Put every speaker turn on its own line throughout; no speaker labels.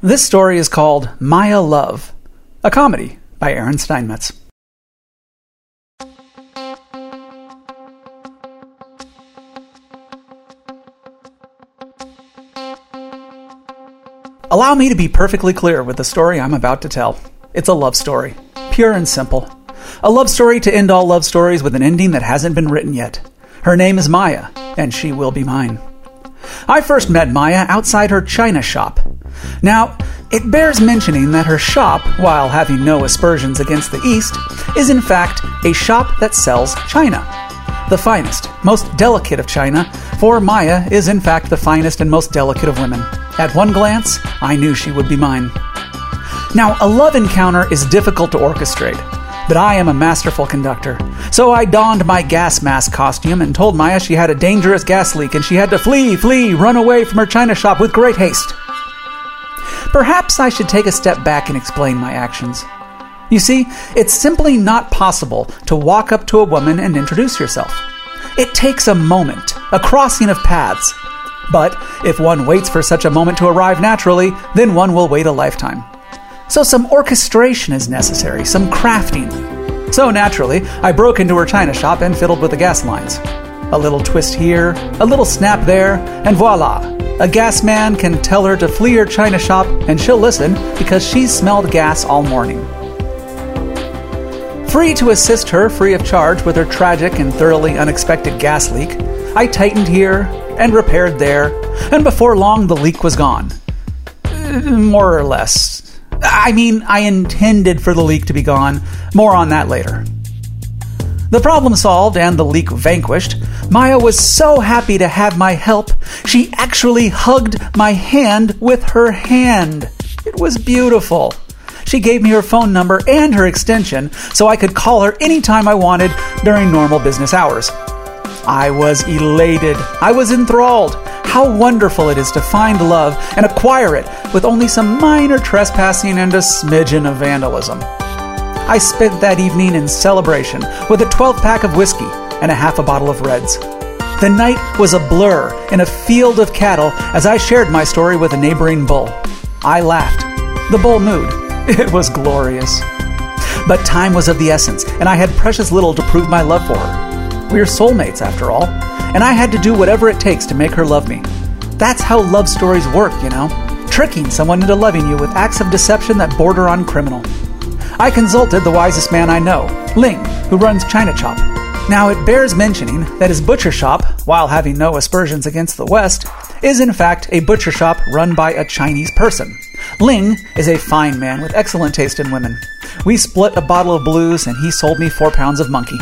This story is called Maya Love, a comedy by Aaron Steinmetz. Allow me to be perfectly clear with the story I'm about to tell. It's a love story, pure and simple. A love story to end all love stories with an ending that hasn't been written yet. Her name is Maya, and she will be mine. I first met Maya outside her china shop. Now, it bears mentioning that her shop, while having no aspersions against the East, is in fact a shop that sells china. The finest, most delicate of china, for Maya is in fact the finest and most delicate of women. At one glance, I knew she would be mine. Now, a love encounter is difficult to orchestrate, but I am a masterful conductor. So I donned my gas mask costume and told Maya she had a dangerous gas leak and she had to flee, flee, run away from her china shop with great haste. Perhaps I should take a step back and explain my actions. You see, it's simply not possible to walk up to a woman and introduce yourself. It takes a moment, a crossing of paths. But if one waits for such a moment to arrive naturally, then one will wait a lifetime. So some orchestration is necessary, some crafting. So naturally, I broke into her china shop and fiddled with the gas lines. A little twist here, a little snap there, and voila! A gas man can tell her to flee her china shop and she'll listen because she's smelled gas all morning. Free to assist her free of charge with her tragic and thoroughly unexpected gas leak, I tightened here and repaired there, and before long the leak was gone. More or less. I mean, I intended for the leak to be gone. More on that later. The problem solved and the leak vanquished, Maya was so happy to have my help, she actually hugged my hand with her hand. It was beautiful. She gave me her phone number and her extension so I could call her anytime I wanted during normal business hours. I was elated. I was enthralled. How wonderful it is to find love and acquire it with only some minor trespassing and a smidgen of vandalism. I spent that evening in celebration with a 12 pack of whiskey and a half a bottle of Reds. The night was a blur in a field of cattle as I shared my story with a neighboring bull. I laughed. The bull mooed. It was glorious. But time was of the essence, and I had precious little to prove my love for her. We are soulmates, after all, and I had to do whatever it takes to make her love me. That's how love stories work, you know tricking someone into loving you with acts of deception that border on criminal. I consulted the wisest man I know, Ling, who runs China Chop. Now, it bears mentioning that his butcher shop, while having no aspersions against the West, is in fact a butcher shop run by a Chinese person. Ling is a fine man with excellent taste in women. We split a bottle of blues, and he sold me four pounds of monkey.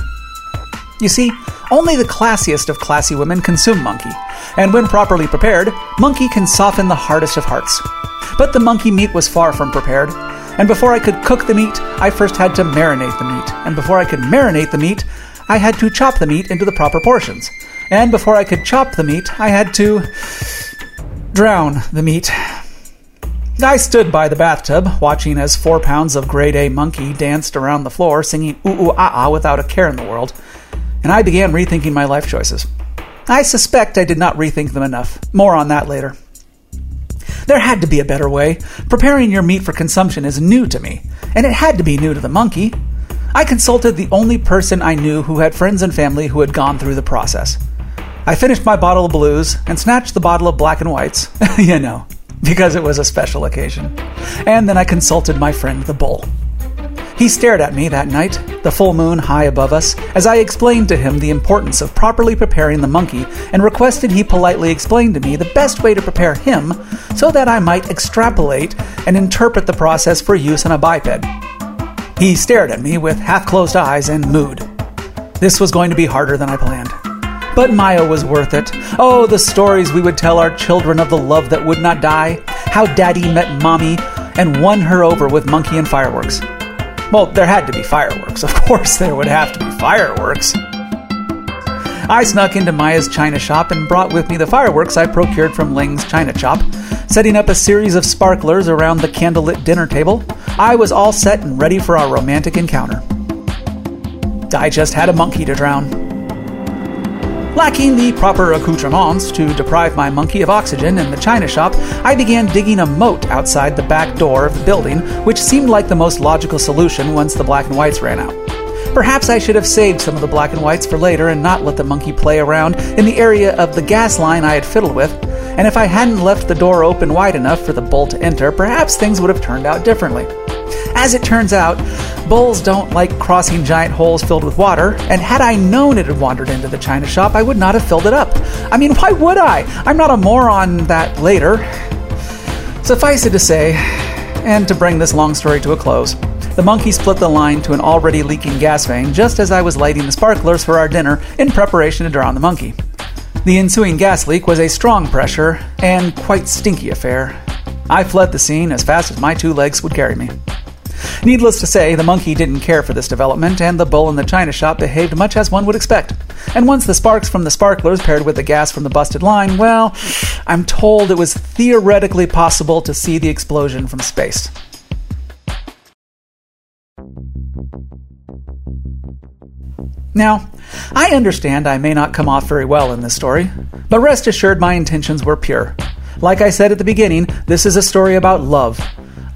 You see, only the classiest of classy women consume monkey, and when properly prepared, monkey can soften the hardest of hearts. But the monkey meat was far from prepared, and before I could cook the meat, I first had to marinate the meat, and before I could marinate the meat, I had to chop the meat into the proper portions, and before I could chop the meat, I had to drown the meat. I stood by the bathtub, watching as four pounds of grade A monkey danced around the floor, singing ooh ooh ah ah without a care in the world, and I began rethinking my life choices. I suspect I did not rethink them enough. More on that later. There had to be a better way. Preparing your meat for consumption is new to me, and it had to be new to the monkey. I consulted the only person I knew who had friends and family who had gone through the process. I finished my bottle of blues and snatched the bottle of black and whites, you know, because it was a special occasion. And then I consulted my friend the bull. He stared at me that night, the full moon high above us, as I explained to him the importance of properly preparing the monkey and requested he politely explain to me the best way to prepare him so that I might extrapolate and interpret the process for use on a biped. He stared at me with half closed eyes and mood. This was going to be harder than I planned. But Maya was worth it. Oh, the stories we would tell our children of the love that would not die, how Daddy met Mommy and won her over with monkey and fireworks. Well, there had to be fireworks. Of course, there would have to be fireworks. I snuck into Maya's china shop and brought with me the fireworks I procured from Ling's China Chop. Setting up a series of sparklers around the candlelit dinner table, I was all set and ready for our romantic encounter. I just had a monkey to drown. Lacking the proper accoutrements to deprive my monkey of oxygen in the china shop, I began digging a moat outside the back door of the building, which seemed like the most logical solution once the black and whites ran out. Perhaps I should have saved some of the black and whites for later and not let the monkey play around in the area of the gas line I had fiddled with, and if I hadn't left the door open wide enough for the bull to enter, perhaps things would have turned out differently. As it turns out, bulls don't like crossing giant holes filled with water, and had I known it had wandered into the china shop, I would not have filled it up. I mean, why would I? I'm not a moron that later. Suffice it to say, and to bring this long story to a close, the monkey split the line to an already leaking gas vein just as I was lighting the sparklers for our dinner in preparation to drown the monkey. The ensuing gas leak was a strong pressure and quite stinky affair. I fled the scene as fast as my two legs would carry me. Needless to say, the monkey didn't care for this development, and the bull in the china shop behaved much as one would expect. And once the sparks from the sparklers paired with the gas from the busted line, well, I'm told it was theoretically possible to see the explosion from space. Now, I understand I may not come off very well in this story, but rest assured my intentions were pure. Like I said at the beginning, this is a story about love.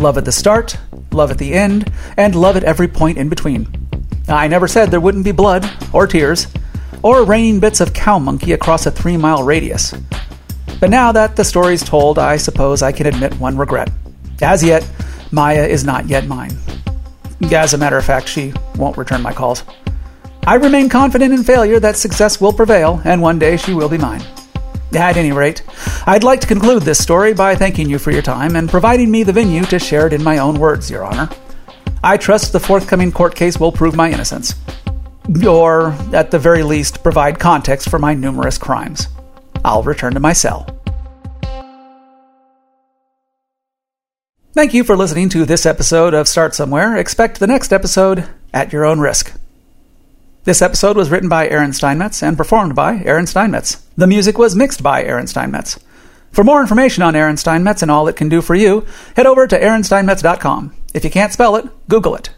Love at the start, love at the end, and love at every point in between. I never said there wouldn't be blood, or tears, or raining bits of cow monkey across a three mile radius. But now that the story's told, I suppose I can admit one regret. As yet, Maya is not yet mine. As a matter of fact, she won't return my calls. I remain confident in failure that success will prevail, and one day she will be mine. At any rate, I'd like to conclude this story by thanking you for your time and providing me the venue to share it in my own words, Your Honor. I trust the forthcoming court case will prove my innocence. Or, at the very least, provide context for my numerous crimes. I'll return to my cell. Thank you for listening to this episode of Start Somewhere. Expect the next episode at your own risk. This episode was written by Aaron Steinmetz and performed by Aaron Steinmetz. The music was mixed by Aaron Steinmetz. For more information on Aaron Steinmetz and all it can do for you, head over to aaronsteinmetz.com. If you can't spell it, Google it.